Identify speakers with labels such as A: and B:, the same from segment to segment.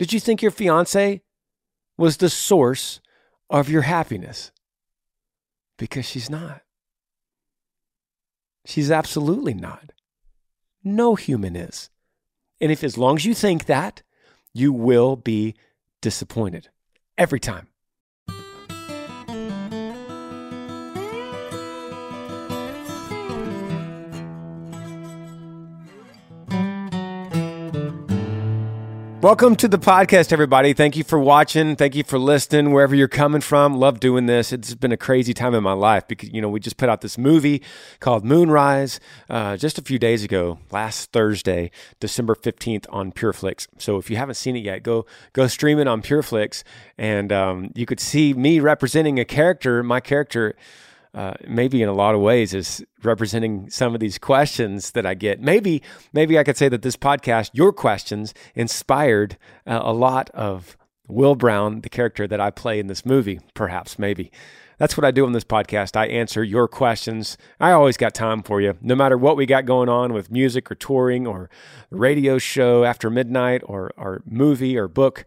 A: Did you think your fiance was the source of your happiness? Because she's not. She's absolutely not. No human is. And if as long as you think that, you will be disappointed every time. Welcome to the podcast, everybody. Thank you for watching. Thank you for listening, wherever you're coming from. Love doing this. It's been a crazy time in my life because, you know, we just put out this movie called Moonrise uh, just a few days ago, last Thursday, December 15th on PureFlix. So if you haven't seen it yet, go go stream it on PureFlix and um, you could see me representing a character, my character uh, maybe in a lot of ways is representing some of these questions that I get. Maybe, maybe I could say that this podcast, your questions, inspired uh, a lot of Will Brown, the character that I play in this movie. Perhaps, maybe. That's what I do on this podcast. I answer your questions. I always got time for you, no matter what we got going on with music or touring or radio show after midnight or, or movie or book.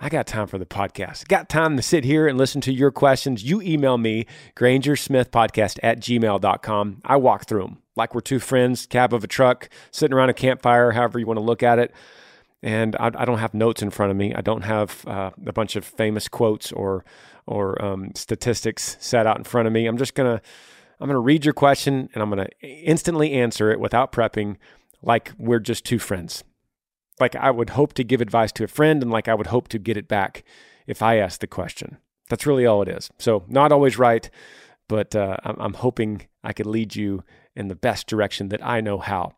A: I got time for the podcast. Got time to sit here and listen to your questions. You email me, grangersmithpodcast at gmail.com. I walk through them like we're two friends, cab of a truck, sitting around a campfire, however you want to look at it. And I, I don't have notes in front of me. I don't have uh, a bunch of famous quotes or or um, statistics set out in front of me. I'm just gonna I'm gonna read your question and I'm gonna instantly answer it without prepping, like we're just two friends like I would hope to give advice to a friend and like I would hope to get it back if I asked the question. That's really all it is. So, not always right, but uh, I'm, I'm hoping I could lead you in the best direction that I know how.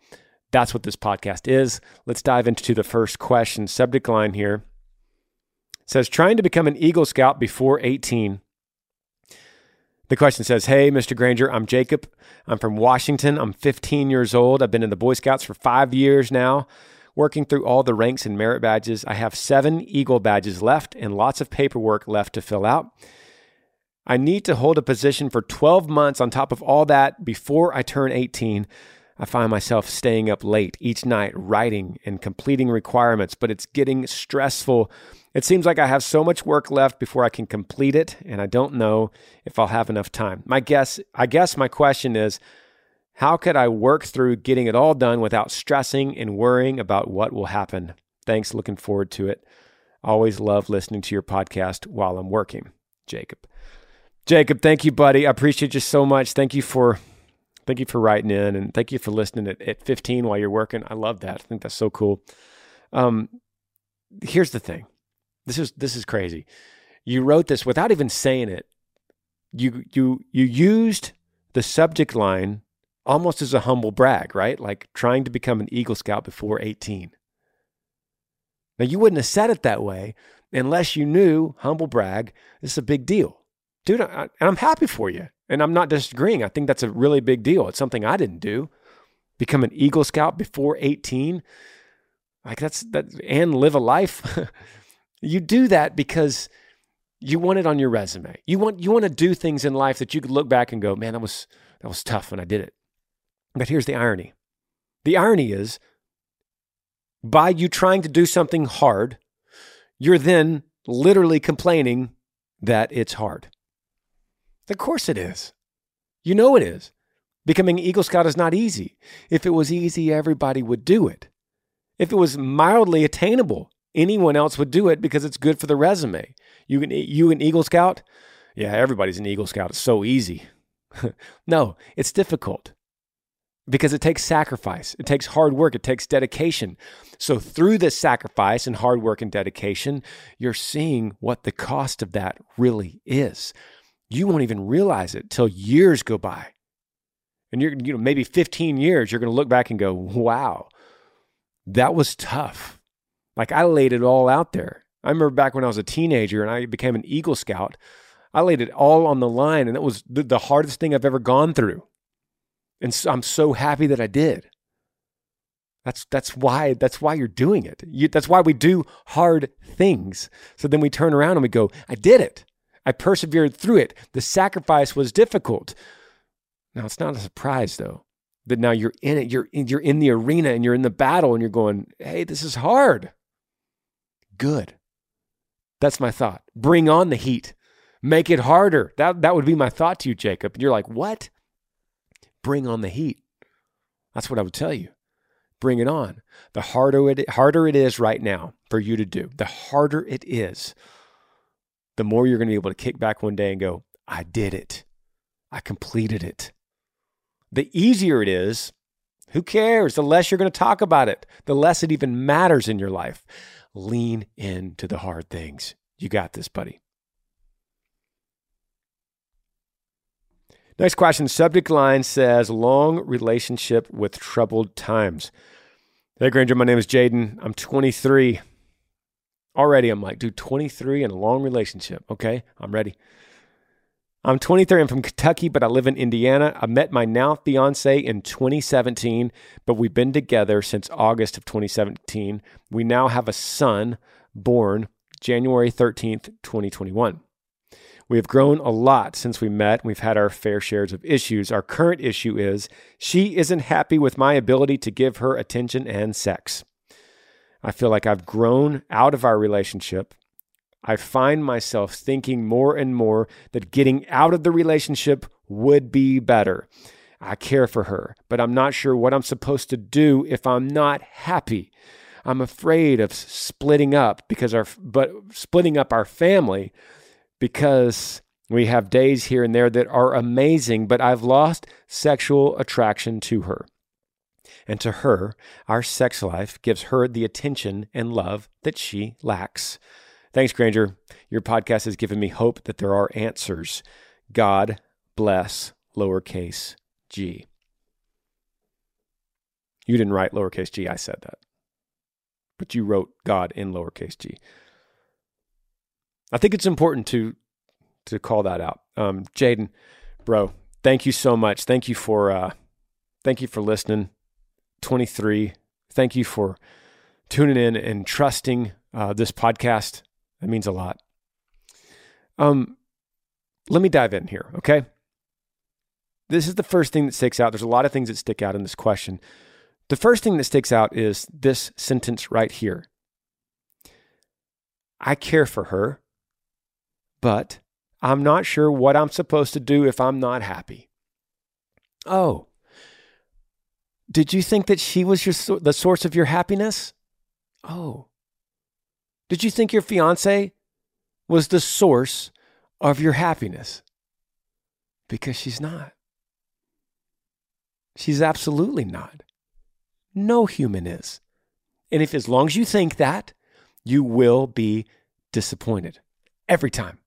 A: That's what this podcast is. Let's dive into the first question. Subject line here says trying to become an Eagle Scout before 18. The question says, Hey, Mr. Granger, I'm Jacob. I'm from Washington. I'm 15 years old. I've been in the Boy Scouts for five years now working through all the ranks and merit badges. I have seven Eagle badges left and lots of paperwork left to fill out. I need to hold a position for 12 months on top of all that before I turn 18. I find myself staying up late each night writing and completing requirements, but it's getting stressful. It seems like I have so much work left before I can complete it, and I don't know if I'll have enough time. My guess, I guess my question is how could I work through getting it all done without stressing and worrying about what will happen? Thanks. Looking forward to it. Always love listening to your podcast while I'm working. Jacob. Jacob, thank you, buddy. I appreciate you so much. Thank you for thank you for writing in and thank you for listening at, at 15 while you're working. I love that. I think that's so cool. Um, here's the thing. This is this is crazy. You wrote this without even saying it. You you you used the subject line almost as a humble brag, right? Like trying to become an Eagle Scout before 18. Now, you wouldn't have said it that way unless you knew, humble brag, this is a big deal. Dude, I, and I'm happy for you. And I'm not disagreeing. I think that's a really big deal. It's something I didn't do. Become an Eagle Scout before 18. Like that's that and live a life. you do that because you want it on your resume. You want you want to do things in life that you could look back and go, "Man, that was that was tough when I did it." But here's the irony. The irony is by you trying to do something hard, you're then literally complaining that it's hard. Of course it is. You know it is. Becoming Eagle Scout is not easy. If it was easy, everybody would do it. If it was mildly attainable, anyone else would do it because it's good for the resume. You can you an Eagle Scout? Yeah, everybody's an Eagle Scout. It's so easy. no, it's difficult because it takes sacrifice. It takes hard work. It takes dedication. So, through this sacrifice and hard work and dedication, you're seeing what the cost of that really is. You won't even realize it till years go by. And you're, you know, maybe 15 years, you're going to look back and go, wow, that was tough. Like I laid it all out there. I remember back when I was a teenager and I became an Eagle Scout, I laid it all on the line and it was the hardest thing I've ever gone through. And I'm so happy that I did. That's that's why that's why you're doing it. You, that's why we do hard things. So then we turn around and we go, I did it. I persevered through it. The sacrifice was difficult. Now it's not a surprise though that now you're in it. You're in, you're in the arena and you're in the battle and you're going, hey, this is hard. Good. That's my thought. Bring on the heat. Make it harder. That that would be my thought to you, Jacob. And you're like, what? Bring on the heat. That's what I would tell you. Bring it on. The harder it harder it is right now for you to do, the harder it is, the more you're going to be able to kick back one day and go, I did it. I completed it. The easier it is, who cares? The less you're going to talk about it, the less it even matters in your life. Lean into the hard things. You got this, buddy. Next question. Subject line says long relationship with troubled times. Hey, Granger, my name is Jaden. I'm 23. Already, I'm like, dude, 23 and a long relationship. Okay, I'm ready. I'm 23. I'm from Kentucky, but I live in Indiana. I met my now fiance in 2017, but we've been together since August of 2017. We now have a son born January 13th, 2021. We have grown a lot since we met. We've had our fair shares of issues. Our current issue is she isn't happy with my ability to give her attention and sex. I feel like I've grown out of our relationship I find myself thinking more and more that getting out of the relationship would be better. I care for her, but I'm not sure what I'm supposed to do if I'm not happy. I'm afraid of splitting up because our but splitting up our family because we have days here and there that are amazing, but I've lost sexual attraction to her. And to her, our sex life gives her the attention and love that she lacks. Thanks, Granger. Your podcast has given me hope that there are answers. God bless lowercase g. You didn't write lowercase g, I said that. But you wrote God in lowercase g. I think it's important to to call that out. Um, Jaden, bro, thank you so much. Thank you for uh, thank you for listening. 23. Thank you for tuning in and trusting uh, this podcast. That means a lot. Um, let me dive in here, okay? This is the first thing that sticks out. There's a lot of things that stick out in this question. The first thing that sticks out is this sentence right here I care for her, but I'm not sure what I'm supposed to do if I'm not happy. Oh, did you think that she was your, the source of your happiness? Oh, did you think your fiance was the source of your happiness? Because she's not. She's absolutely not. No human is. And if as long as you think that, you will be disappointed every time.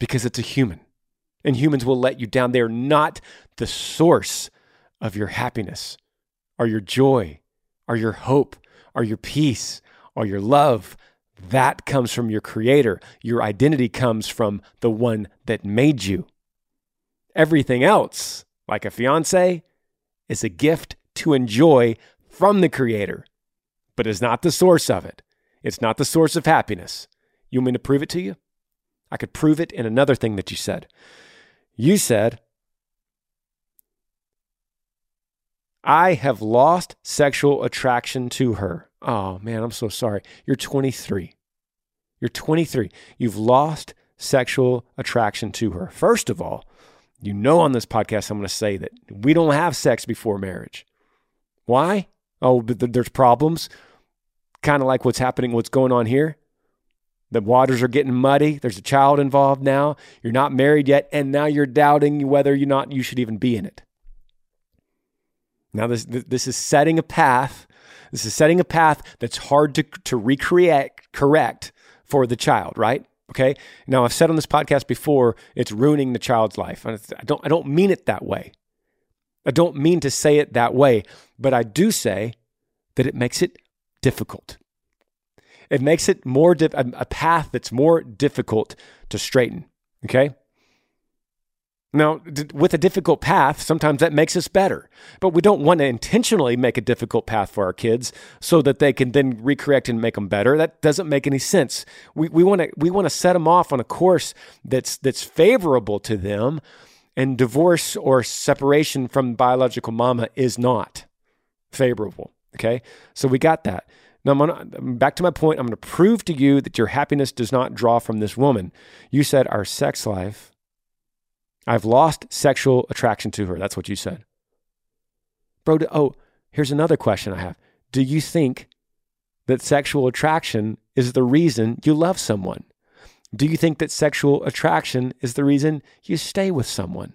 A: Because it's a human. And humans will let you down. They're not the source of your happiness, or your joy, or your hope, or your peace, or your love, that comes from your creator. Your identity comes from the one that made you. Everything else, like a fiance, is a gift to enjoy from the creator. but it's not the source of it. It's not the source of happiness. You want me to prove it to you? I could prove it in another thing that you said. You said, I have lost sexual attraction to her. Oh man, I'm so sorry. You're 23. You're 23. You've lost sexual attraction to her. First of all, you know on this podcast, I'm going to say that we don't have sex before marriage. Why? Oh, there's problems. Kind of like what's happening, what's going on here. The waters are getting muddy. There's a child involved now. You're not married yet, and now you're doubting whether you not you should even be in it. Now this this is setting a path. This is setting a path that's hard to to recreate correct for the child, right? Okay. Now I've said on this podcast before, it's ruining the child's life. I don't I don't mean it that way. I don't mean to say it that way, but I do say that it makes it difficult. It makes it more a path that's more difficult to straighten. Okay. Now, with a difficult path, sometimes that makes us better, but we don't want to intentionally make a difficult path for our kids so that they can then recorrect and make them better. That doesn't make any sense. We, we want to we want to set them off on a course that's that's favorable to them, and divorce or separation from biological mama is not favorable. Okay, so we got that. Now, I'm gonna, back to my point. I'm going to prove to you that your happiness does not draw from this woman. You said our sex life I've lost sexual attraction to her. That's what you said. Bro, oh, here's another question I have. Do you think that sexual attraction is the reason you love someone? Do you think that sexual attraction is the reason you stay with someone?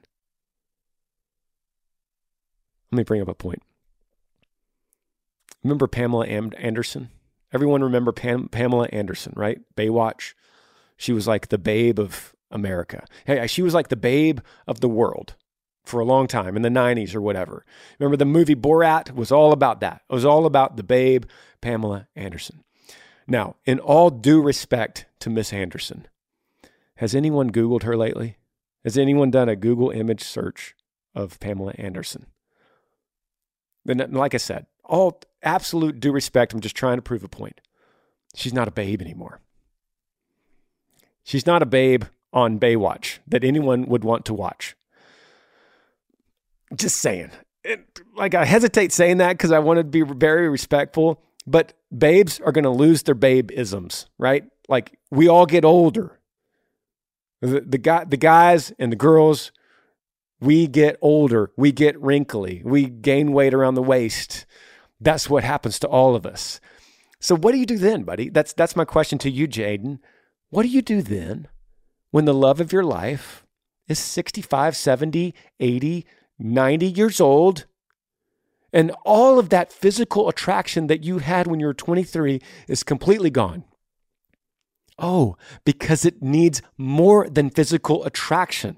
A: Let me bring up a point. Remember Pamela Anderson? Everyone remember Pam- Pamela Anderson, right? Baywatch. She was like the babe of America. Hey, she was like the babe of the world for a long time in the 90s or whatever. Remember the movie Borat was all about that. It was all about the babe, Pamela Anderson. Now, in all due respect to Miss Anderson, has anyone Googled her lately? Has anyone done a Google image search of Pamela Anderson? And like I said, all absolute due respect, I'm just trying to prove a point. She's not a babe anymore. She's not a babe on Baywatch that anyone would want to watch. Just saying. It, like I hesitate saying that because I want to be very respectful, but babes are going to lose their babe isms, right? Like we all get older. The, the guy, the guys and the girls, we get older, we get wrinkly, we gain weight around the waist. That's what happens to all of us. So what do you do then, buddy? That's that's my question to you, Jaden. What do you do then? when the love of your life is 65, 70, 80, 90 years old. And all of that physical attraction that you had when you were 23 is completely gone. Oh, because it needs more than physical attraction.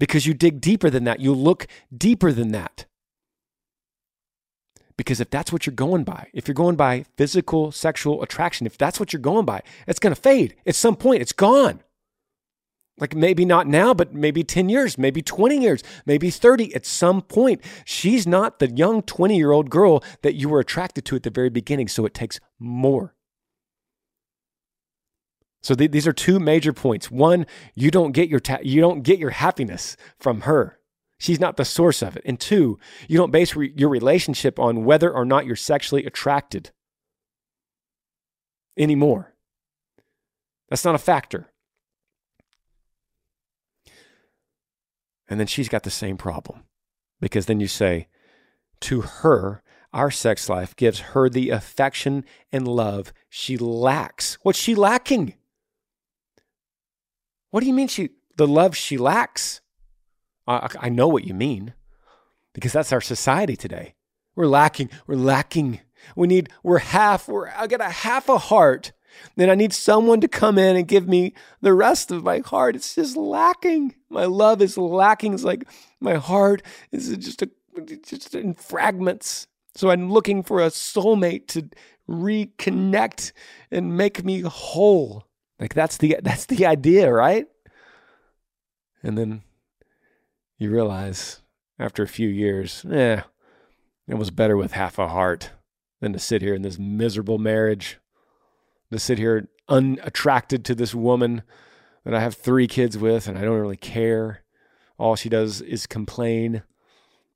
A: Because you dig deeper than that. You look deeper than that. Because if that's what you're going by, if you're going by physical sexual attraction, if that's what you're going by, it's going to fade. At some point, it's gone. Like maybe not now, but maybe 10 years, maybe 20 years, maybe 30. At some point, she's not the young 20 year old girl that you were attracted to at the very beginning. So it takes more. So th- these are two major points. One, you don't get your ta- you don't get your happiness from her. She's not the source of it. And two, you don't base re- your relationship on whether or not you're sexually attracted anymore. That's not a factor. And then she's got the same problem. Because then you say, to her, our sex life gives her the affection and love she lacks. What's she lacking? What do you mean she the love she lacks? I, I know what you mean because that's our society today. We're lacking. We're lacking. We need. We're half. We're. I got a half a heart then I need someone to come in and give me the rest of my heart. It's just lacking. My love is lacking. It's like my heart is just a, just in fragments. So I'm looking for a soulmate to reconnect and make me whole. Like that's the that's the idea, right? And then you realize after a few years, eh, it was better with half a heart than to sit here in this miserable marriage, to sit here unattracted to this woman that I have three kids with and I don't really care. All she does is complain.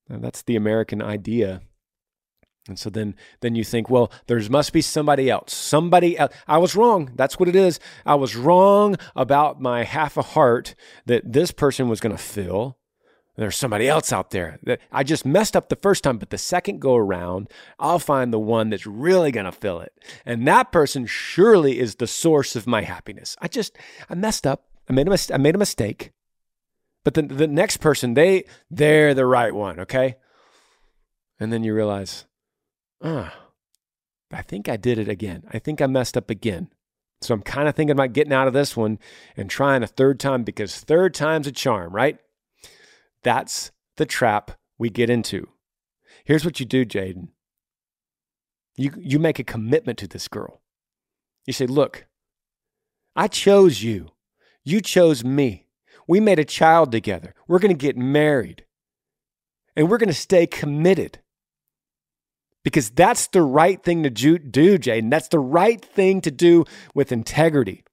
A: That's the American idea. And so then then you think, well, there must be somebody else. Somebody else. I was wrong. That's what it is. I was wrong about my half a heart that this person was going to fill. There's somebody else out there that I just messed up the first time, but the second go around, I'll find the one that's really going to fill it. And that person surely is the source of my happiness. I just, I messed up. I made a, mis- I made a mistake. But the, the next person, they, they're the right one, okay? And then you realize, ah, I think I did it again. I think I messed up again. So I'm kind of thinking about getting out of this one and trying a third time because third time's a charm, right? That's the trap we get into. Here's what you do, Jaden. You, you make a commitment to this girl. You say, Look, I chose you. You chose me. We made a child together. We're going to get married. And we're going to stay committed. Because that's the right thing to do, Jaden. That's the right thing to do with integrity.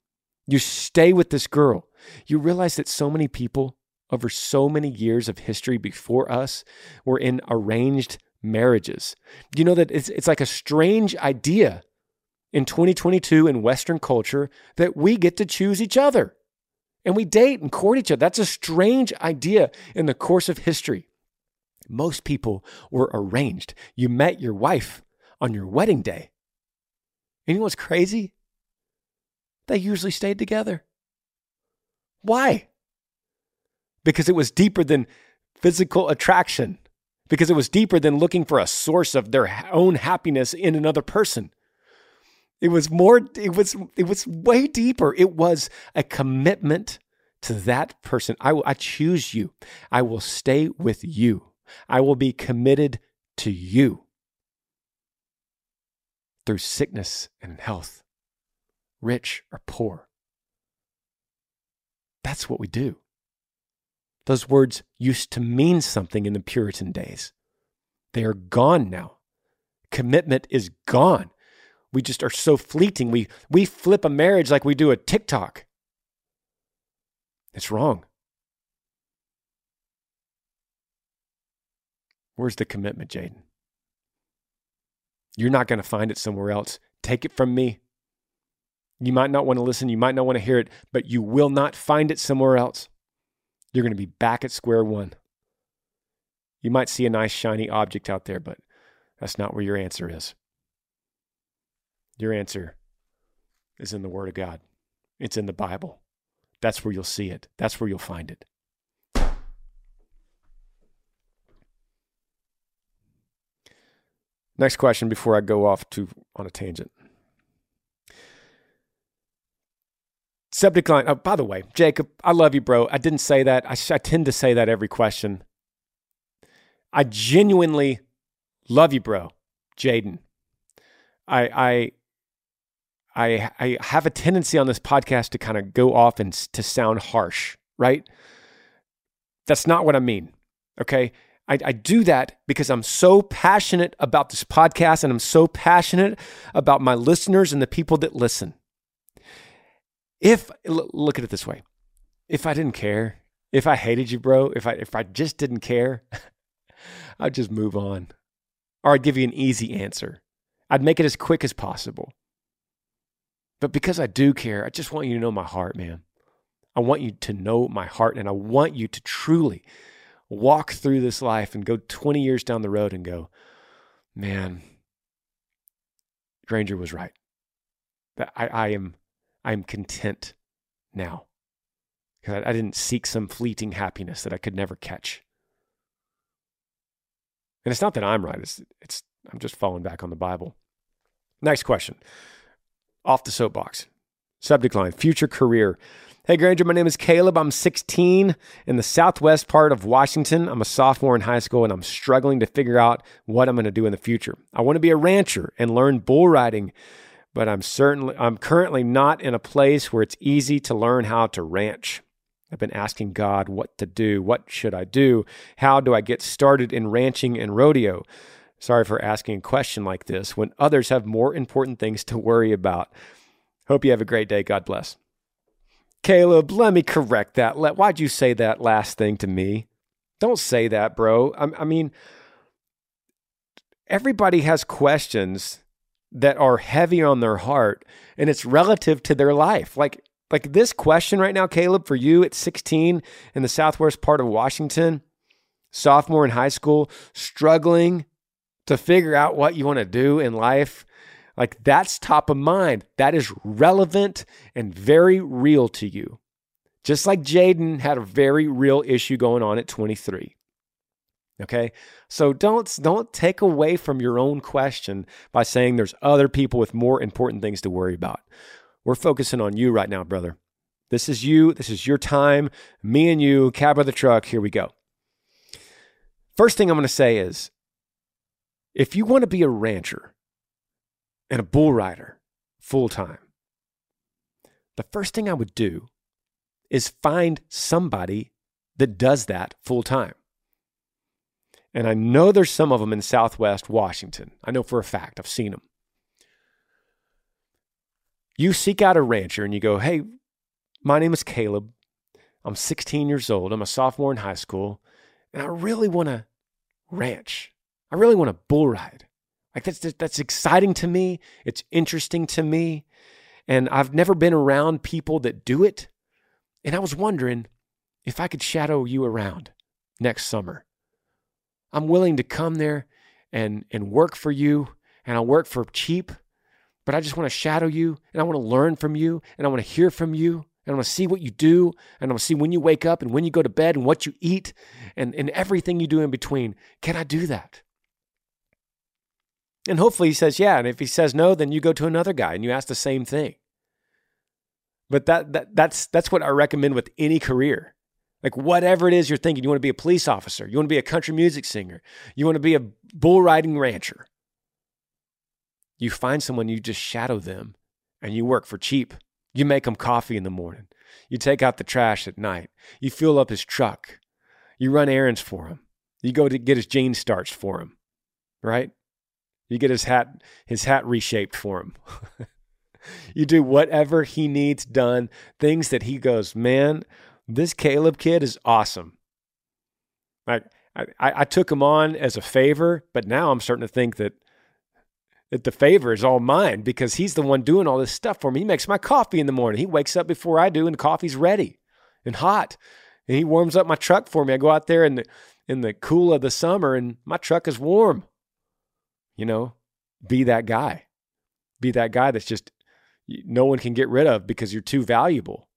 A: You stay with this girl. You realize that so many people over so many years of history before us were in arranged marriages. You know that it's, it's like a strange idea in 2022 in Western culture that we get to choose each other and we date and court each other. That's a strange idea in the course of history. Most people were arranged. You met your wife on your wedding day. And you know what's crazy? They usually stayed together. Why? Because it was deeper than physical attraction, because it was deeper than looking for a source of their own happiness in another person. It was more, it was, it was way deeper. It was a commitment to that person. I, I choose you. I will stay with you. I will be committed to you through sickness and health, rich or poor. That's what we do. Those words used to mean something in the Puritan days. They are gone now. Commitment is gone. We just are so fleeting. We, we flip a marriage like we do a TikTok. It's wrong. Where's the commitment, Jaden? You're not going to find it somewhere else. Take it from me. You might not want to listen, you might not want to hear it, but you will not find it somewhere else you're going to be back at square one. You might see a nice shiny object out there, but that's not where your answer is. Your answer is in the Word of God, it's in the Bible. That's where you'll see it, that's where you'll find it. Next question before I go off to on a tangent. Subject line. Oh, by the way, Jacob, I love you, bro. I didn't say that. I, I tend to say that every question. I genuinely love you, bro. Jaden. I, I, I, I have a tendency on this podcast to kind of go off and to sound harsh, right? That's not what I mean. Okay. I, I, do that because I'm so passionate about this podcast and I'm so passionate about my listeners and the people that listen. If look at it this way, if I didn't care, if I hated you, bro, if I if I just didn't care, I'd just move on, or I'd give you an easy answer. I'd make it as quick as possible. But because I do care, I just want you to know my heart, man. I want you to know my heart, and I want you to truly walk through this life and go 20 years down the road and go, man, Granger was right. That I, I am I'm content now. Because I, I didn't seek some fleeting happiness that I could never catch. And it's not that I'm right, it's, it's I'm just falling back on the Bible. Next question. Off the soapbox. Subject line Future career. Hey, Granger, my name is Caleb. I'm 16 in the southwest part of Washington. I'm a sophomore in high school and I'm struggling to figure out what I'm going to do in the future. I want to be a rancher and learn bull riding but I'm certainly I'm currently not in a place where it's easy to learn how to ranch. I've been asking God what to do. What should I do? How do I get started in ranching and rodeo? Sorry for asking a question like this when others have more important things to worry about. Hope you have a great day. God bless. Caleb, let me correct that. Let, Why'd you say that last thing to me? Don't say that, bro. I, I mean, everybody has questions that are heavy on their heart and it's relative to their life. Like like this question right now, Caleb, for you at 16 in the southwest part of Washington, sophomore in high school, struggling to figure out what you want to do in life. Like that's top of mind. That is relevant and very real to you. Just like Jaden had a very real issue going on at 23. Okay? So don't don't take away from your own question by saying there's other people with more important things to worry about. We're focusing on you right now, brother. This is you. This is your time. Me and you, cab of the truck. Here we go. First thing I'm going to say is if you want to be a rancher and a bull rider full time, the first thing I would do is find somebody that does that full time. And I know there's some of them in Southwest Washington. I know for a fact, I've seen them. You seek out a rancher and you go, hey, my name is Caleb. I'm 16 years old. I'm a sophomore in high school. And I really want to ranch. I really want to bull ride. Like that's that's exciting to me. It's interesting to me. And I've never been around people that do it. And I was wondering if I could shadow you around next summer. I'm willing to come there and and work for you and I'll work for cheap, but I just want to shadow you and I want to learn from you and I want to hear from you and I want to see what you do and I want to see when you wake up and when you go to bed and what you eat and, and everything you do in between. Can I do that? And hopefully he says, yeah. And if he says no, then you go to another guy and you ask the same thing. But that, that that's that's what I recommend with any career. Like whatever it is you're thinking, you want to be a police officer, you want to be a country music singer, you want to be a bull riding rancher. You find someone, you just shadow them, and you work for cheap. You make him coffee in the morning. You take out the trash at night. You fuel up his truck. You run errands for him. You go to get his jeans starched for him, right? You get his hat his hat reshaped for him. you do whatever he needs done, things that he goes, man, this Caleb kid is awesome. I, I, I took him on as a favor, but now I'm starting to think that that the favor is all mine because he's the one doing all this stuff for me. He makes my coffee in the morning. He wakes up before I do, and coffee's ready and hot. And he warms up my truck for me. I go out there in the in the cool of the summer, and my truck is warm. You know, be that guy. Be that guy that's just no one can get rid of because you're too valuable.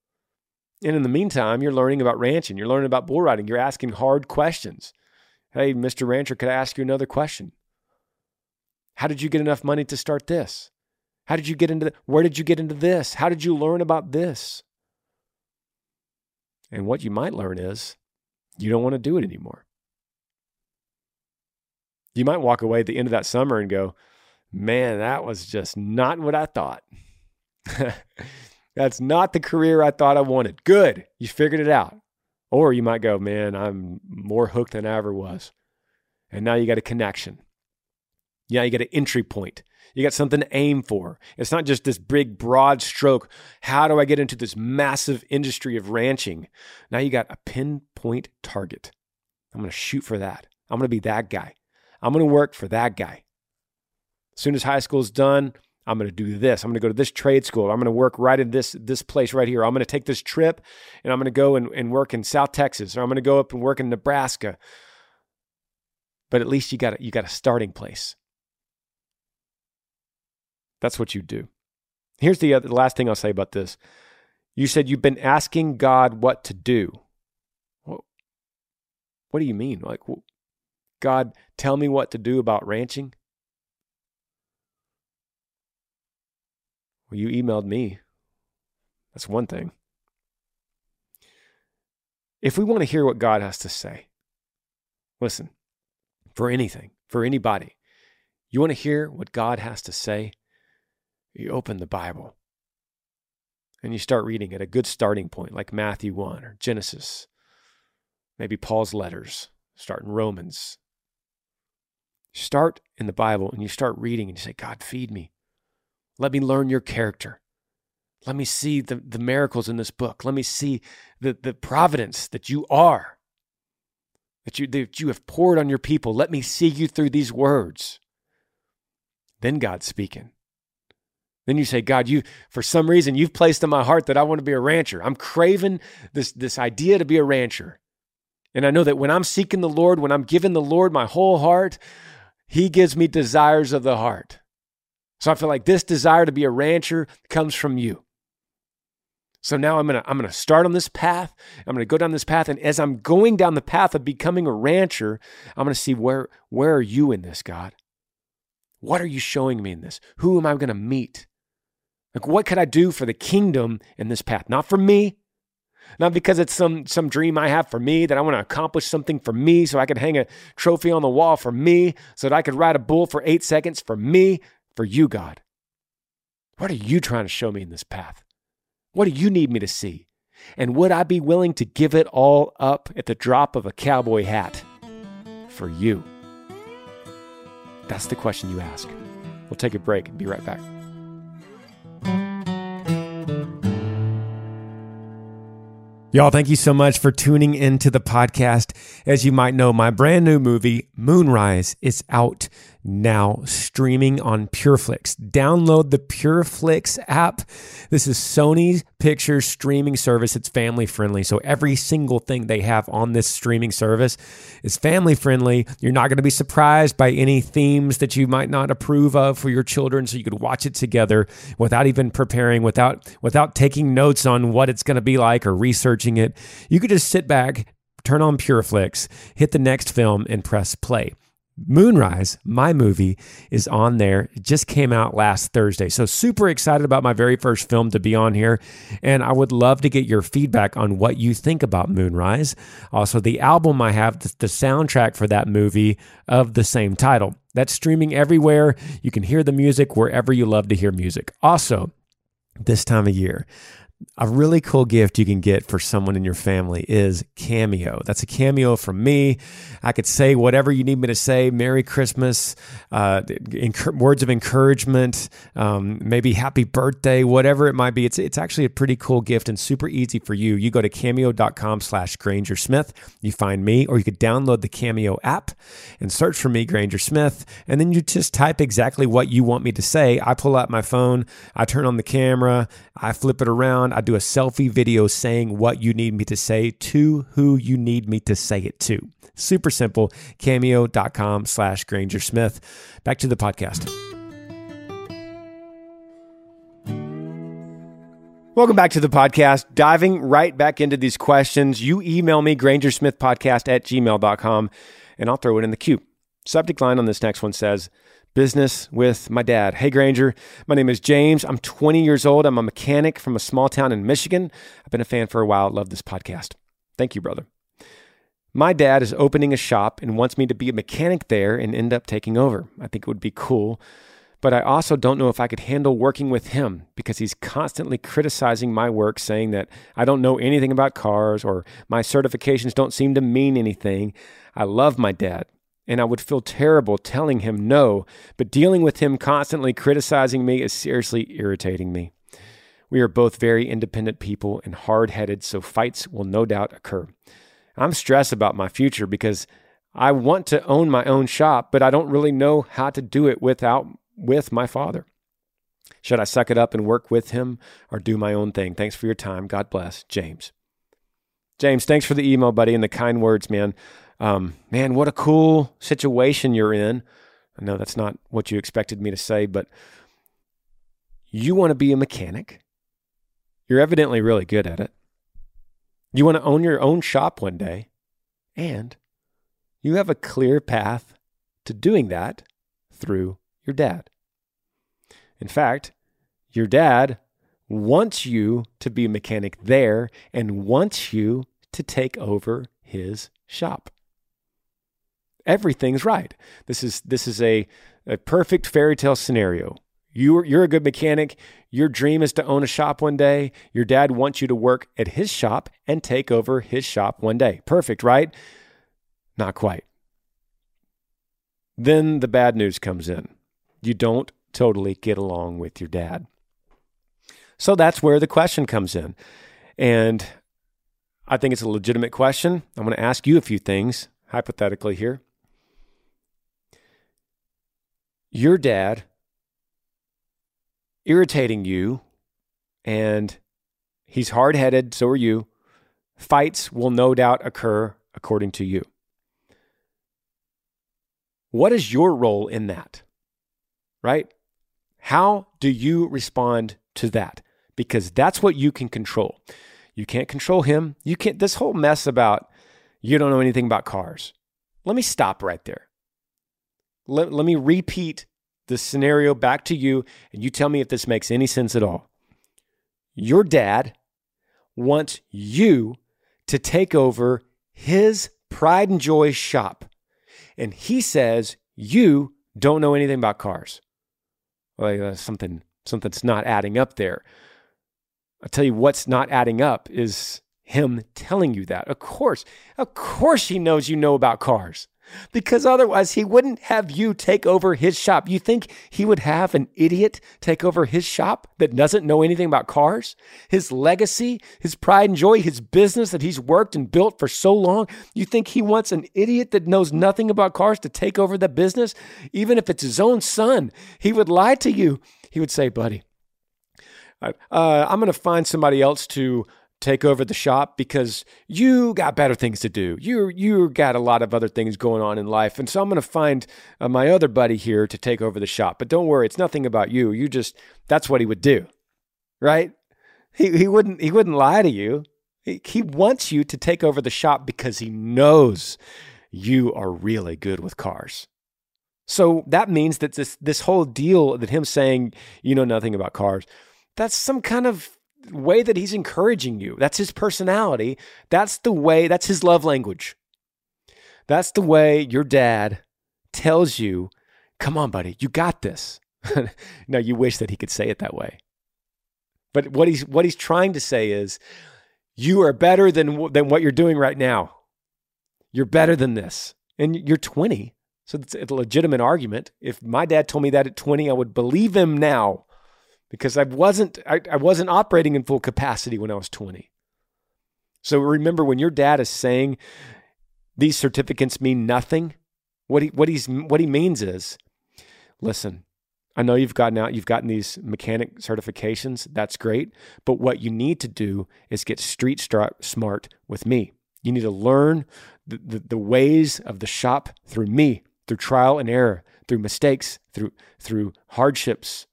A: And in the meantime, you're learning about ranching, you're learning about bull riding, you're asking hard questions. Hey, Mr. Rancher, could I ask you another question? How did you get enough money to start this? How did you get into where did you get into this? How did you learn about this? And what you might learn is you don't want to do it anymore. You might walk away at the end of that summer and go, man, that was just not what I thought. That's not the career I thought I wanted. Good. You figured it out. Or you might go, man, I'm more hooked than I ever was. And now you got a connection. Yeah, you got an entry point. You got something to aim for. It's not just this big, broad stroke. How do I get into this massive industry of ranching? Now you got a pinpoint target. I'm going to shoot for that. I'm going to be that guy. I'm going to work for that guy. As soon as high school is done, I'm going to do this. I'm going to go to this trade school. I'm going to work right in this this place right here. I'm going to take this trip and I'm going to go and, and work in South Texas or I'm going to go up and work in Nebraska. But at least you got you got a starting place. That's what you do. Here's the, other, the last thing I'll say about this. You said you've been asking God what to do. What, what do you mean? Like, God, tell me what to do about ranching? Well, you emailed me. That's one thing. If we want to hear what God has to say, listen, for anything, for anybody, you want to hear what God has to say, you open the Bible and you start reading at a good starting point, like Matthew 1 or Genesis, maybe Paul's letters, start in Romans. Start in the Bible and you start reading and you say, God, feed me. Let me learn your character. Let me see the, the miracles in this book. Let me see the, the providence that you are, that you, that you have poured on your people. Let me see you through these words. Then God's speaking. Then you say, God, you for some reason you've placed in my heart that I want to be a rancher. I'm craving this, this idea to be a rancher. And I know that when I'm seeking the Lord, when I'm giving the Lord my whole heart, He gives me desires of the heart. So I feel like this desire to be a rancher comes from you. So now I'm gonna I'm gonna start on this path. I'm gonna go down this path, and as I'm going down the path of becoming a rancher, I'm gonna see where where are you in this, God? What are you showing me in this? Who am I gonna meet? Like what could I do for the kingdom in this path? Not for me, not because it's some some dream I have for me that I want to accomplish something for me so I could hang a trophy on the wall for me, so that I could ride a bull for 8 seconds for me, for you, God. What are you trying to show me in this path? What do you need me to see? And would I be willing to give it all up at the drop of a cowboy hat for you? That's the question you ask. We'll take a break and be right back. Y'all, thank you so much for tuning into the podcast. As you might know, my brand new movie, Moonrise, is out now streaming on Pureflix. Download the Pureflix app. This is Sony's picture streaming service. It's family friendly. So every single thing they have on this streaming service is family friendly. You're not going to be surprised by any themes that you might not approve of for your children so you could watch it together without even preparing without without taking notes on what it's going to be like or researching it. You could just sit back, turn on Pureflix, hit the next film and press play. Moonrise, my movie, is on there. It just came out last Thursday. So, super excited about my very first film to be on here. And I would love to get your feedback on what you think about Moonrise. Also, the album I have, the soundtrack for that movie of the same title. That's streaming everywhere. You can hear the music wherever you love to hear music. Also, this time of year, a really cool gift you can get for someone in your family is Cameo. That's a cameo from me. I could say whatever you need me to say. Merry Christmas, uh, enc- words of encouragement, um, maybe happy birthday, whatever it might be. It's it's actually a pretty cool gift and super easy for you. You go to cameo.com slash Granger Smith. You find me, or you could download the Cameo app and search for me, Granger Smith, and then you just type exactly what you want me to say. I pull out my phone, I turn on the camera, I flip it around, I do a selfie video saying what you need me to say to who you need me to say it to. Super simple. Cameo.com slash Granger Smith. Back to the podcast. Welcome back to the podcast. Diving right back into these questions, you email me, grangersmithpodcast at gmail.com, and I'll throw it in the queue. Subject line on this next one says, business with my dad. Hey, Granger. My name is James. I'm 20 years old. I'm a mechanic from a small town in Michigan. I've been a fan for a while. Love this podcast. Thank you, brother. My dad is opening a shop and wants me to be a mechanic there and end up taking over. I think it would be cool. But I also don't know if I could handle working with him because he's constantly criticizing my work, saying that I don't know anything about cars or my certifications don't seem to mean anything. I love my dad and I would feel terrible telling him no, but dealing with him constantly criticizing me is seriously irritating me. We are both very independent people and hard headed, so fights will no doubt occur. I'm stressed about my future because I want to own my own shop, but I don't really know how to do it without with my father. Should I suck it up and work with him or do my own thing? Thanks for your time. God bless. James. James, thanks for the email, buddy, and the kind words, man um, man, what a cool situation you're in. I know that's not what you expected me to say, but you want to be a mechanic. You're evidently really good at it. You want to own your own shop one day, and you have a clear path to doing that through your dad. In fact, your dad wants you to be a mechanic there and wants you to take over his shop everything's right. This is this is a, a perfect fairy tale scenario. You're you're a good mechanic. Your dream is to own a shop one day. Your dad wants you to work at his shop and take over his shop one day. Perfect, right? Not quite. then the bad news comes in. You don't totally get along with your dad. So that's where the question comes in. And I think it's a legitimate question. I'm going to ask you a few things, hypothetically, here. Your dad irritating you, and he's hard headed, so are you. Fights will no doubt occur according to you. What is your role in that? Right? How do you respond to that? Because that's what you can control. You can't control him. You can't, this whole mess about you don't know anything about cars. Let me stop right there. Let, let me repeat the scenario back to you, and you tell me if this makes any sense at all. Your dad wants you to take over his pride and joy shop. And he says you don't know anything about cars. Well, uh, something something's not adding up there. I'll tell you what's not adding up is him telling you that. Of course, of course he knows you know about cars because otherwise he wouldn't have you take over his shop. You think he would have an idiot take over his shop that doesn't know anything about cars? His legacy, his pride and joy, his business that he's worked and built for so long. You think he wants an idiot that knows nothing about cars to take over the business? Even if it's his own son, he would lie to you. He would say, buddy, uh, I'm going to find somebody else to take over the shop because you got better things to do. You you got a lot of other things going on in life, and so I'm going to find uh, my other buddy here to take over the shop. But don't worry, it's nothing about you. You just that's what he would do, right? He he wouldn't he wouldn't lie to you. He, he wants you to take over the shop because he knows you are really good with cars. So that means that this this whole deal that him saying you know nothing about cars, that's some kind of way that he's encouraging you. That's his personality. That's the way, that's his love language. That's the way your dad tells you, come on, buddy, you got this. now you wish that he could say it that way. But what he's what he's trying to say is you are better than than what you're doing right now. You're better than this. And you're 20. So it's a legitimate argument. If my dad told me that at 20, I would believe him now because I wasn't I, I wasn't operating in full capacity when I was 20. So remember when your dad is saying these certificates mean nothing, what he what he's what he means is listen, I know you've gotten out, you've gotten these mechanic certifications. That's great. But what you need to do is get street smart with me. You need to learn the, the, the, ways of the shop through me, through trial and error, through mistakes, through, through hardships,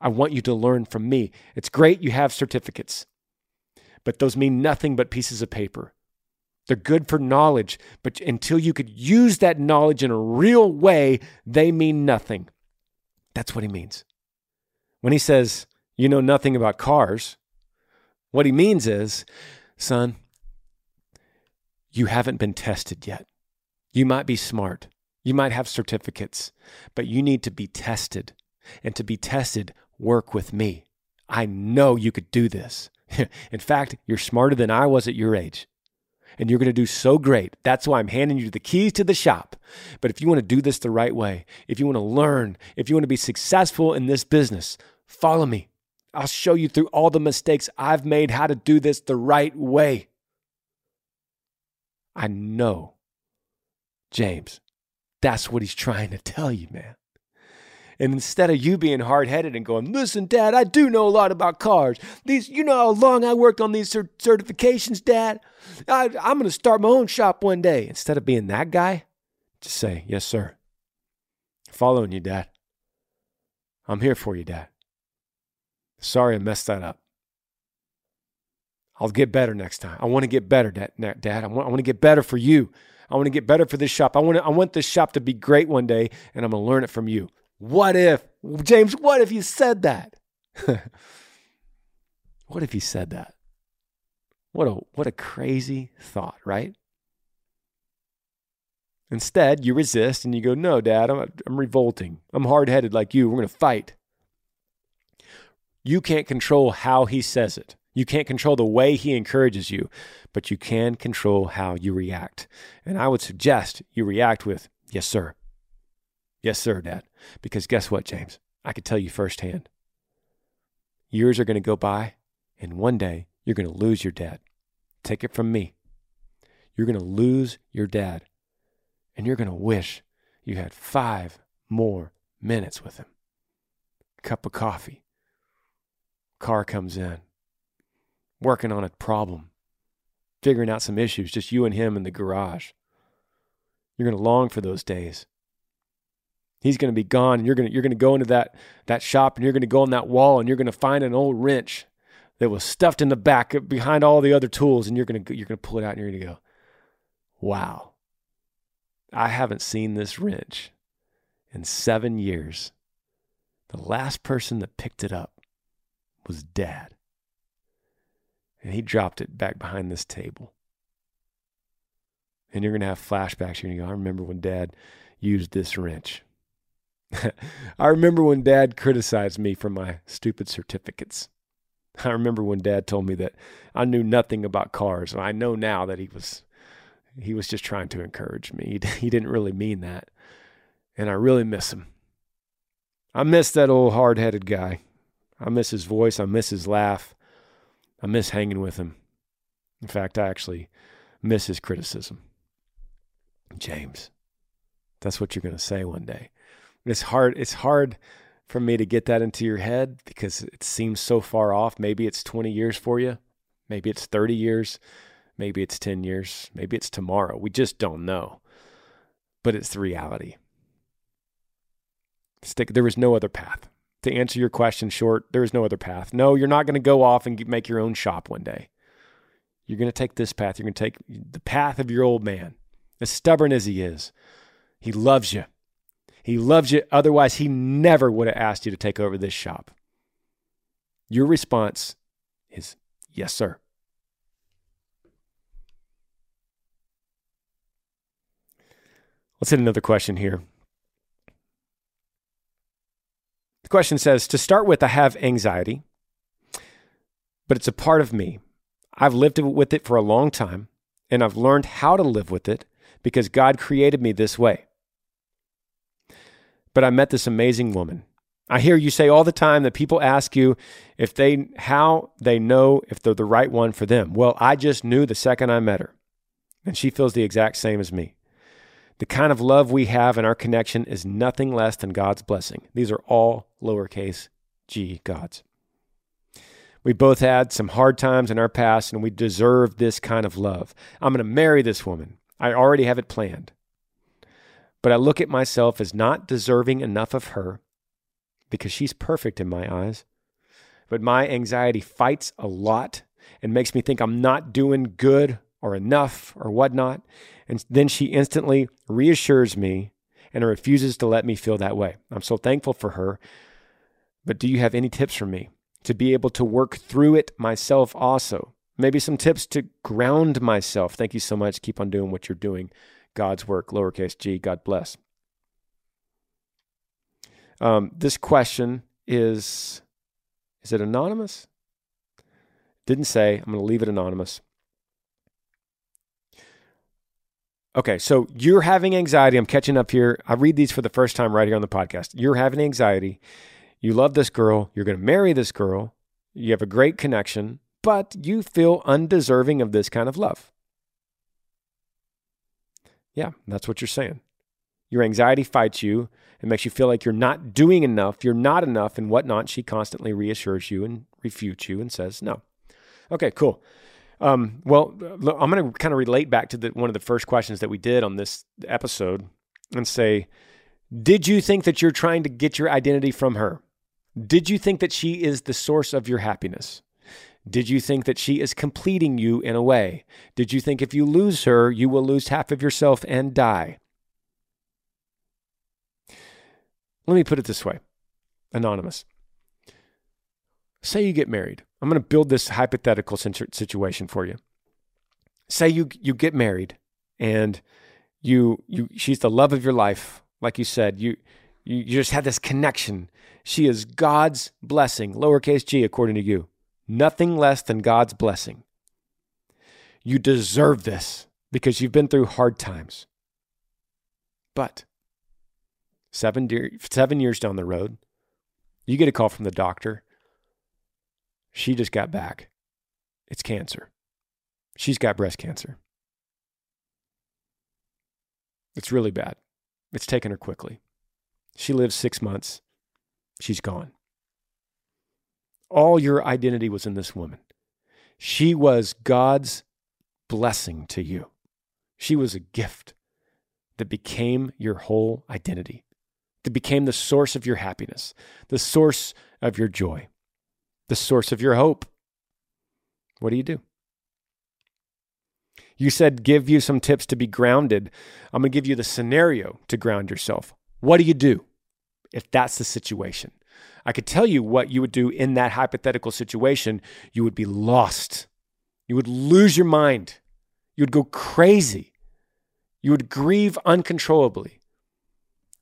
A: I want you to learn from me. It's great you have certificates, but those mean nothing but pieces of paper. They're good for knowledge, but until you could use that knowledge in a real way, they mean nothing. That's what he means. When he says, you know nothing about cars, what he means is, son, you haven't been tested yet. You might be smart. You might have certificates, but you need to be tested and to be tested, work with me. I know you could do this. In fact, you're smarter than I was at your age. And you're going to do so great. That's why I'm handing you the keys to the shop. But if you want to do this the right way, if you want to learn, if you want to be successful in this business, follow me. I'll show you through all the mistakes I've made how to do this the right way. I know, James, that's what he's trying to tell you, man. And instead of you being hard headed and going, listen, Dad, I do know a lot about cars. These, you know how long I worked on these cert- certifications, Dad. I, I'm going to start my own shop one day. Instead of being that guy, just say, yes, sir. Following you, Dad. I'm here for you, Dad. Sorry I messed that up. I'll get better next time. I want to get better, Dad. Dad. I want, I want to get better for you. I want to get better for this shop. I want to, I want this shop to be great one day, and I'm going to learn it from you. What if, James, what if you said that? what if you said that? What a what a crazy thought, right? Instead, you resist and you go, "No, dad, I'm I'm revolting. I'm hard-headed like you. We're going to fight." You can't control how he says it. You can't control the way he encourages you, but you can control how you react. And I would suggest you react with, Yes, sir. Yes, sir, Dad. Because guess what, James? I can tell you firsthand. Years are going to go by, and one day you're going to lose your dad. Take it from me. You're going to lose your dad, and you're going to wish you had five more minutes with him. Cup of coffee. Car comes in. Working on a problem. Figuring out some issues, just you and him in the garage. You're going to long for those days. He's going to be gone, and you're going to you're going to go into that that shop, and you're going to go on that wall, and you're going to find an old wrench that was stuffed in the back behind all the other tools, and you're going to you're going to pull it out, and you're going to go, "Wow, I haven't seen this wrench in seven years. The last person that picked it up was Dad, and he dropped it back behind this table." And you're going to have flashbacks. You're going to go, I remember when dad used this wrench. I remember when dad criticized me for my stupid certificates. I remember when dad told me that I knew nothing about cars. And I know now that he was he was just trying to encourage me. He, he didn't really mean that. And I really miss him. I miss that old hard-headed guy. I miss his voice, I miss his laugh. I miss hanging with him. In fact, I actually miss his criticism. James, that's what you're going to say one day. It's hard. It's hard for me to get that into your head because it seems so far off. Maybe it's 20 years for you. Maybe it's 30 years. Maybe it's 10 years. Maybe it's tomorrow. We just don't know. But it's the reality. Stick, there is no other path. To answer your question short, there is no other path. No, you're not going to go off and make your own shop one day. You're going to take this path. You're going to take the path of your old man, as stubborn as he is. He loves you. He loves you. Otherwise, he never would have asked you to take over this shop. Your response is yes, sir. Let's hit another question here. The question says To start with, I have anxiety, but it's a part of me. I've lived with it for a long time, and I've learned how to live with it because God created me this way but I met this amazing woman. I hear you say all the time that people ask you if they how they know if they're the right one for them. Well, I just knew the second I met her. And she feels the exact same as me. The kind of love we have in our connection is nothing less than God's blessing. These are all lowercase g gods. We both had some hard times in our past and we deserve this kind of love. I'm going to marry this woman. I already have it planned but I look at myself as not deserving enough of her because she's perfect in my eyes. But my anxiety fights a lot and makes me think I'm not doing good or enough or whatnot. And then she instantly reassures me and refuses to let me feel that way. I'm so thankful for her. But do you have any tips for me to be able to work through it myself also? Maybe some tips to ground myself. Thank you so much. Keep on doing what you're doing. God's work, lowercase g, God bless. Um, this question is is it anonymous? Didn't say. I'm going to leave it anonymous. Okay, so you're having anxiety. I'm catching up here. I read these for the first time right here on the podcast. You're having anxiety. You love this girl. You're going to marry this girl. You have a great connection, but you feel undeserving of this kind of love. Yeah, that's what you're saying. Your anxiety fights you and makes you feel like you're not doing enough, you're not enough, and whatnot. She constantly reassures you and refutes you and says no. Okay, cool. Um, well, I'm going to kind of relate back to the, one of the first questions that we did on this episode and say, Did you think that you're trying to get your identity from her? Did you think that she is the source of your happiness? Did you think that she is completing you in a way? Did you think if you lose her, you will lose half of yourself and die? Let me put it this way Anonymous. Say you get married. I'm going to build this hypothetical situation for you. Say you, you get married and you, you, she's the love of your life. Like you said, you, you just had this connection. She is God's blessing, lowercase g, according to you. Nothing less than God's blessing. You deserve this because you've been through hard times. But seven, de- seven years down the road, you get a call from the doctor. She just got back. It's cancer. She's got breast cancer. It's really bad. It's taken her quickly. She lives six months. She's gone. All your identity was in this woman. She was God's blessing to you. She was a gift that became your whole identity, that became the source of your happiness, the source of your joy, the source of your hope. What do you do? You said give you some tips to be grounded. I'm going to give you the scenario to ground yourself. What do you do if that's the situation? I could tell you what you would do in that hypothetical situation. You would be lost. You would lose your mind. You would go crazy. You would grieve uncontrollably.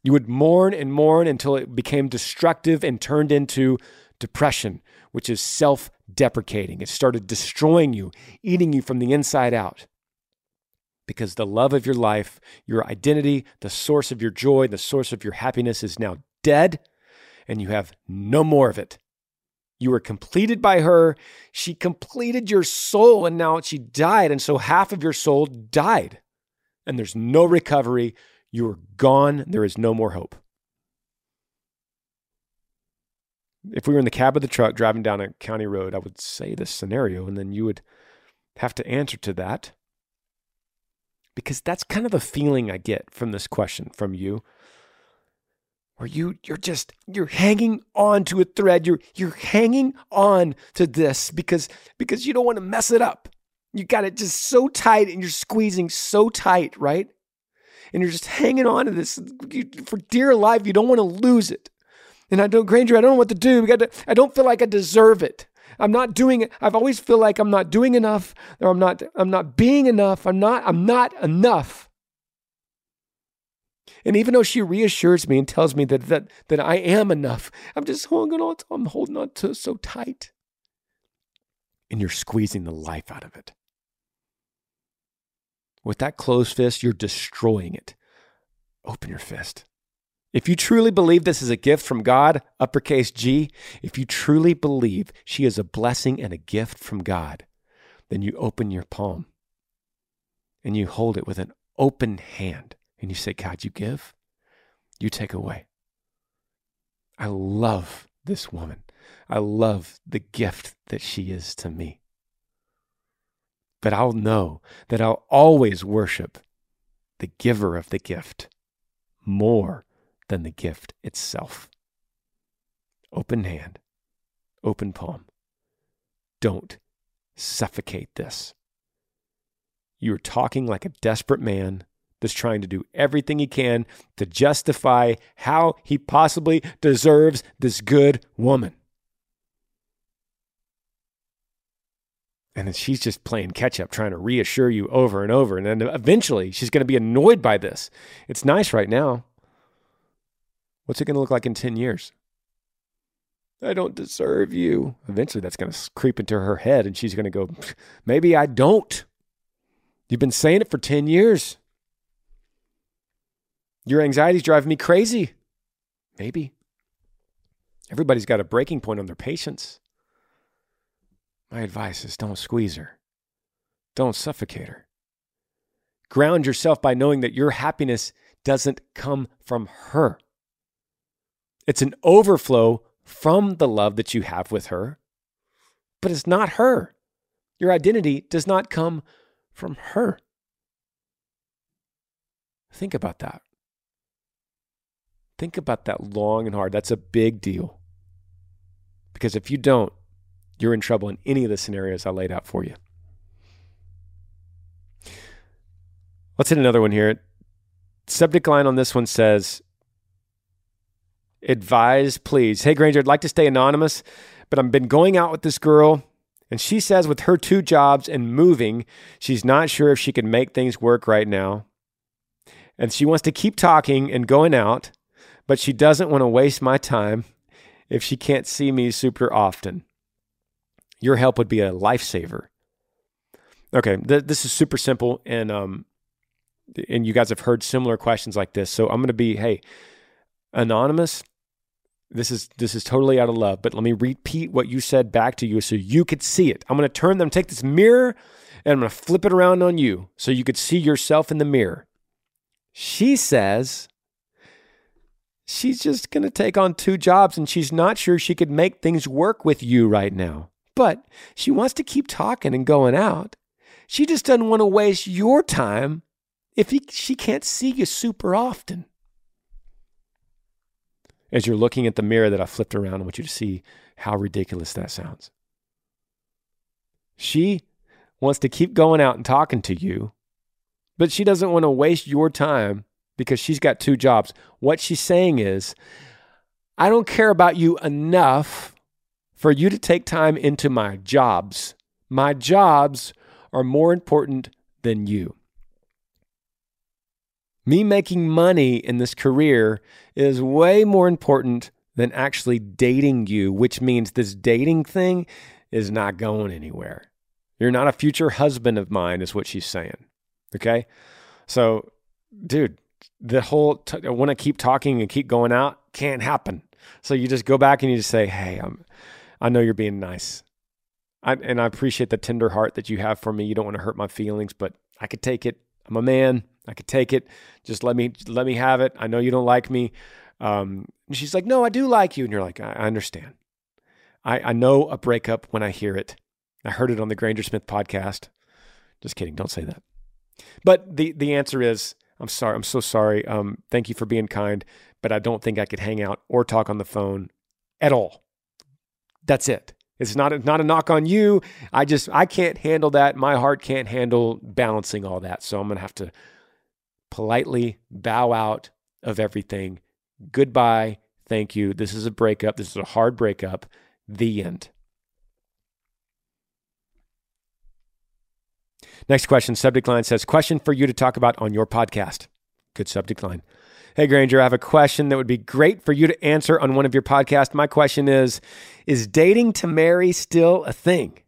A: You would mourn and mourn until it became destructive and turned into depression, which is self deprecating. It started destroying you, eating you from the inside out. Because the love of your life, your identity, the source of your joy, the source of your happiness is now dead, and you have no more of it. You were completed by her. She completed your soul, and now she died. And so half of your soul died. And there's no recovery. You are gone. There is no more hope. If we were in the cab of the truck driving down a county road, I would say this scenario, and then you would have to answer to that. Because that's kind of the feeling I get from this question from you where you you're just you're hanging on to a thread. You're you're hanging on to this because because you don't want to mess it up. You got it just so tight and you're squeezing so tight right? And you're just hanging on to this. You, for dear life you don't want to lose it. And i don't granger i don't know what to do. To, i don't feel like i deserve it. I'm not doing it. I've always feel like i'm not doing enough or i'm not i'm not being enough. I'm not i'm not enough and even though she reassures me and tells me that, that, that I am enough, I'm just holding on, to, I'm holding on to so tight. And you're squeezing the life out of it. With that closed fist, you're destroying it. Open your fist. If you truly believe this is a gift from God, uppercase G, if you truly believe she is a blessing and a gift from God, then you open your palm and you hold it with an open hand and you say, God, you give, you take away. I love this woman. I love the gift that she is to me. But I'll know that I'll always worship the giver of the gift more than the gift itself. Open hand, open palm. Don't suffocate this. You're talking like a desperate man that's trying to do everything he can to justify how he possibly deserves this good woman. And then she's just playing catch up, trying to reassure you over and over. And then eventually she's going to be annoyed by this. It's nice right now. What's it going to look like in 10 years? I don't deserve you. Eventually that's going to creep into her head and she's going to go, maybe I don't. You've been saying it for 10 years. Your anxiety's driving me crazy. Maybe. Everybody's got a breaking point on their patience. My advice is don't squeeze her. Don't suffocate her. Ground yourself by knowing that your happiness doesn't come from her. It's an overflow from the love that you have with her, but it's not her. Your identity does not come from her. Think about that. Think about that long and hard. That's a big deal. Because if you don't, you're in trouble in any of the scenarios I laid out for you. Let's hit another one here. Subject line on this one says, Advise, please. Hey, Granger, I'd like to stay anonymous, but I've been going out with this girl, and she says with her two jobs and moving, she's not sure if she can make things work right now. And she wants to keep talking and going out, but she doesn't want to waste my time if she can't see me super often. Your help would be a lifesaver. Okay, th- this is super simple, and um, and you guys have heard similar questions like this. So I'm going to be, hey, anonymous. This is this is totally out of love, but let me repeat what you said back to you so you could see it. I'm going to turn them, take this mirror, and I'm going to flip it around on you so you could see yourself in the mirror. She says she's just going to take on two jobs and she's not sure she could make things work with you right now. But she wants to keep talking and going out. She just doesn't want to waste your time if he, she can't see you super often. As you're looking at the mirror that I flipped around, I want you to see how ridiculous that sounds. She wants to keep going out and talking to you, but she doesn't want to waste your time because she's got two jobs. What she's saying is, I don't care about you enough for you to take time into my jobs. My jobs are more important than you. Me making money in this career is way more important than actually dating you, which means this dating thing is not going anywhere. You're not a future husband of mine, is what she's saying. Okay. So, dude, the whole t- I want to keep talking and keep going out can't happen. So you just go back and you just say, "Hey, I'm, I know you're being nice. I, and I appreciate the tender heart that you have for me. You don't want to hurt my feelings, but I could take it. I'm a man. I could take it. Just let me let me have it. I know you don't like me. Um, she's like, no, I do like you. And you're like, I, I understand. I, I know a breakup when I hear it. I heard it on the Granger Smith podcast. Just kidding. Don't say that. But the the answer is, I'm sorry. I'm so sorry. Um, thank you for being kind, but I don't think I could hang out or talk on the phone at all. That's it. It's not a, not a knock on you. I just I can't handle that. My heart can't handle balancing all that. So I'm gonna have to politely bow out of everything. Goodbye. Thank you. This is a breakup. This is a hard breakup. The end. Next question. Subject line says, Question for you to talk about on your podcast. Good subject line. Hey, Granger, I have a question that would be great for you to answer on one of your podcasts. My question is Is dating to marry still a thing?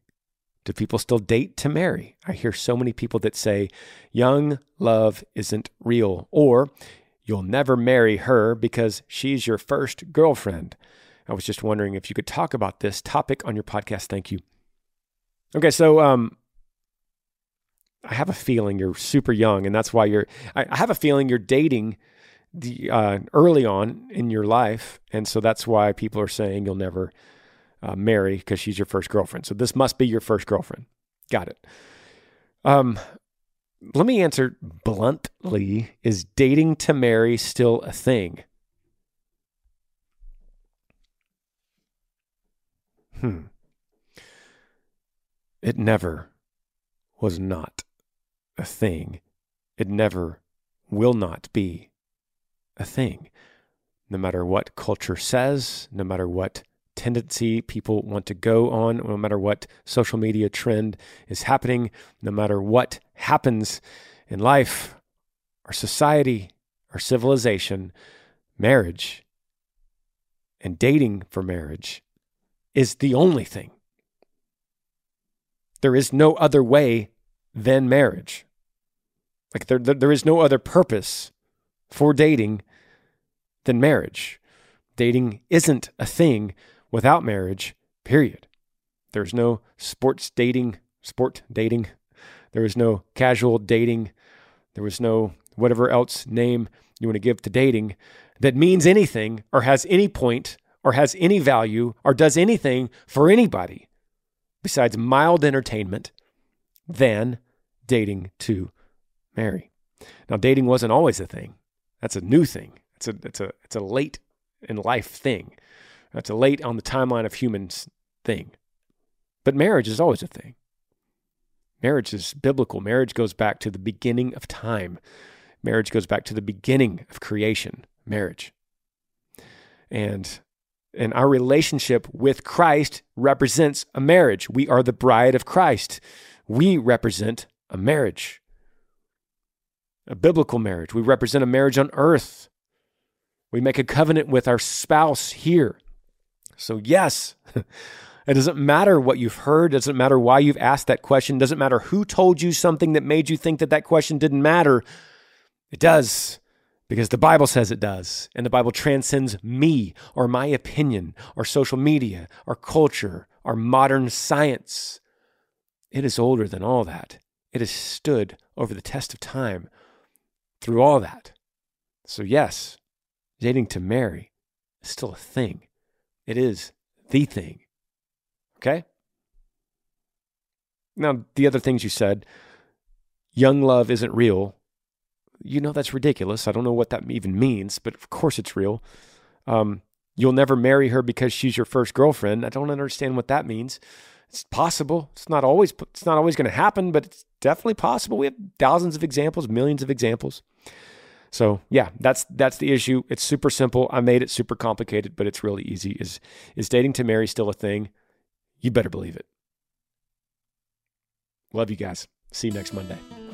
A: Do people still date to marry? I hear so many people that say young love isn't real, or you'll never marry her because she's your first girlfriend. I was just wondering if you could talk about this topic on your podcast. Thank you. Okay, so um, I have a feeling you're super young, and that's why you're. I, I have a feeling you're dating the uh, early on in your life, and so that's why people are saying you'll never uh, marry because she's your first girlfriend. So this must be your first girlfriend. Got it. Um, let me answer bluntly: Is dating to marry still a thing? Hmm. It never was not a thing. It never will not be a thing. No matter what culture says, no matter what tendency people want to go on, no matter what social media trend is happening, no matter what happens in life, our society, our civilization, marriage, and dating for marriage is the only thing. There is no other way than marriage. Like there, there, there is no other purpose for dating than marriage. Dating isn't a thing without marriage, period. There's no sports dating, sport dating. There is no casual dating. There was no whatever else name you want to give to dating that means anything or has any point or has any value or does anything for anybody besides mild entertainment than dating to marry. Now, dating wasn't always a thing. That's a new thing. It's a it's a it's a late in life thing. It's a late on the timeline of humans thing. But marriage is always a thing. Marriage is biblical. Marriage goes back to the beginning of time. Marriage goes back to the beginning of creation. Marriage. And and our relationship with Christ represents a marriage. We are the bride of Christ. We represent a marriage. A biblical marriage. We represent a marriage on earth. We make a covenant with our spouse here. So, yes, It doesn't matter what you've heard. It doesn't matter why you've asked that question. It doesn't matter who told you something that made you think that that question didn't matter. It does because the Bible says it does. And the Bible transcends me or my opinion or social media or culture or modern science. It is older than all that. It has stood over the test of time through all that. So, yes, dating to marry is still a thing. It is the thing. Okay? Now, the other things you said, young love isn't real. You know, that's ridiculous. I don't know what that even means, but of course it's real. Um, you'll never marry her because she's your first girlfriend. I don't understand what that means. It's possible. It's not always. It's not always going to happen, but it's definitely possible. We have thousands of examples, millions of examples. So yeah, that's that's the issue. It's super simple. I made it super complicated, but it's really easy. Is is dating to marry still a thing? You better believe it. Love you guys. See you next Monday.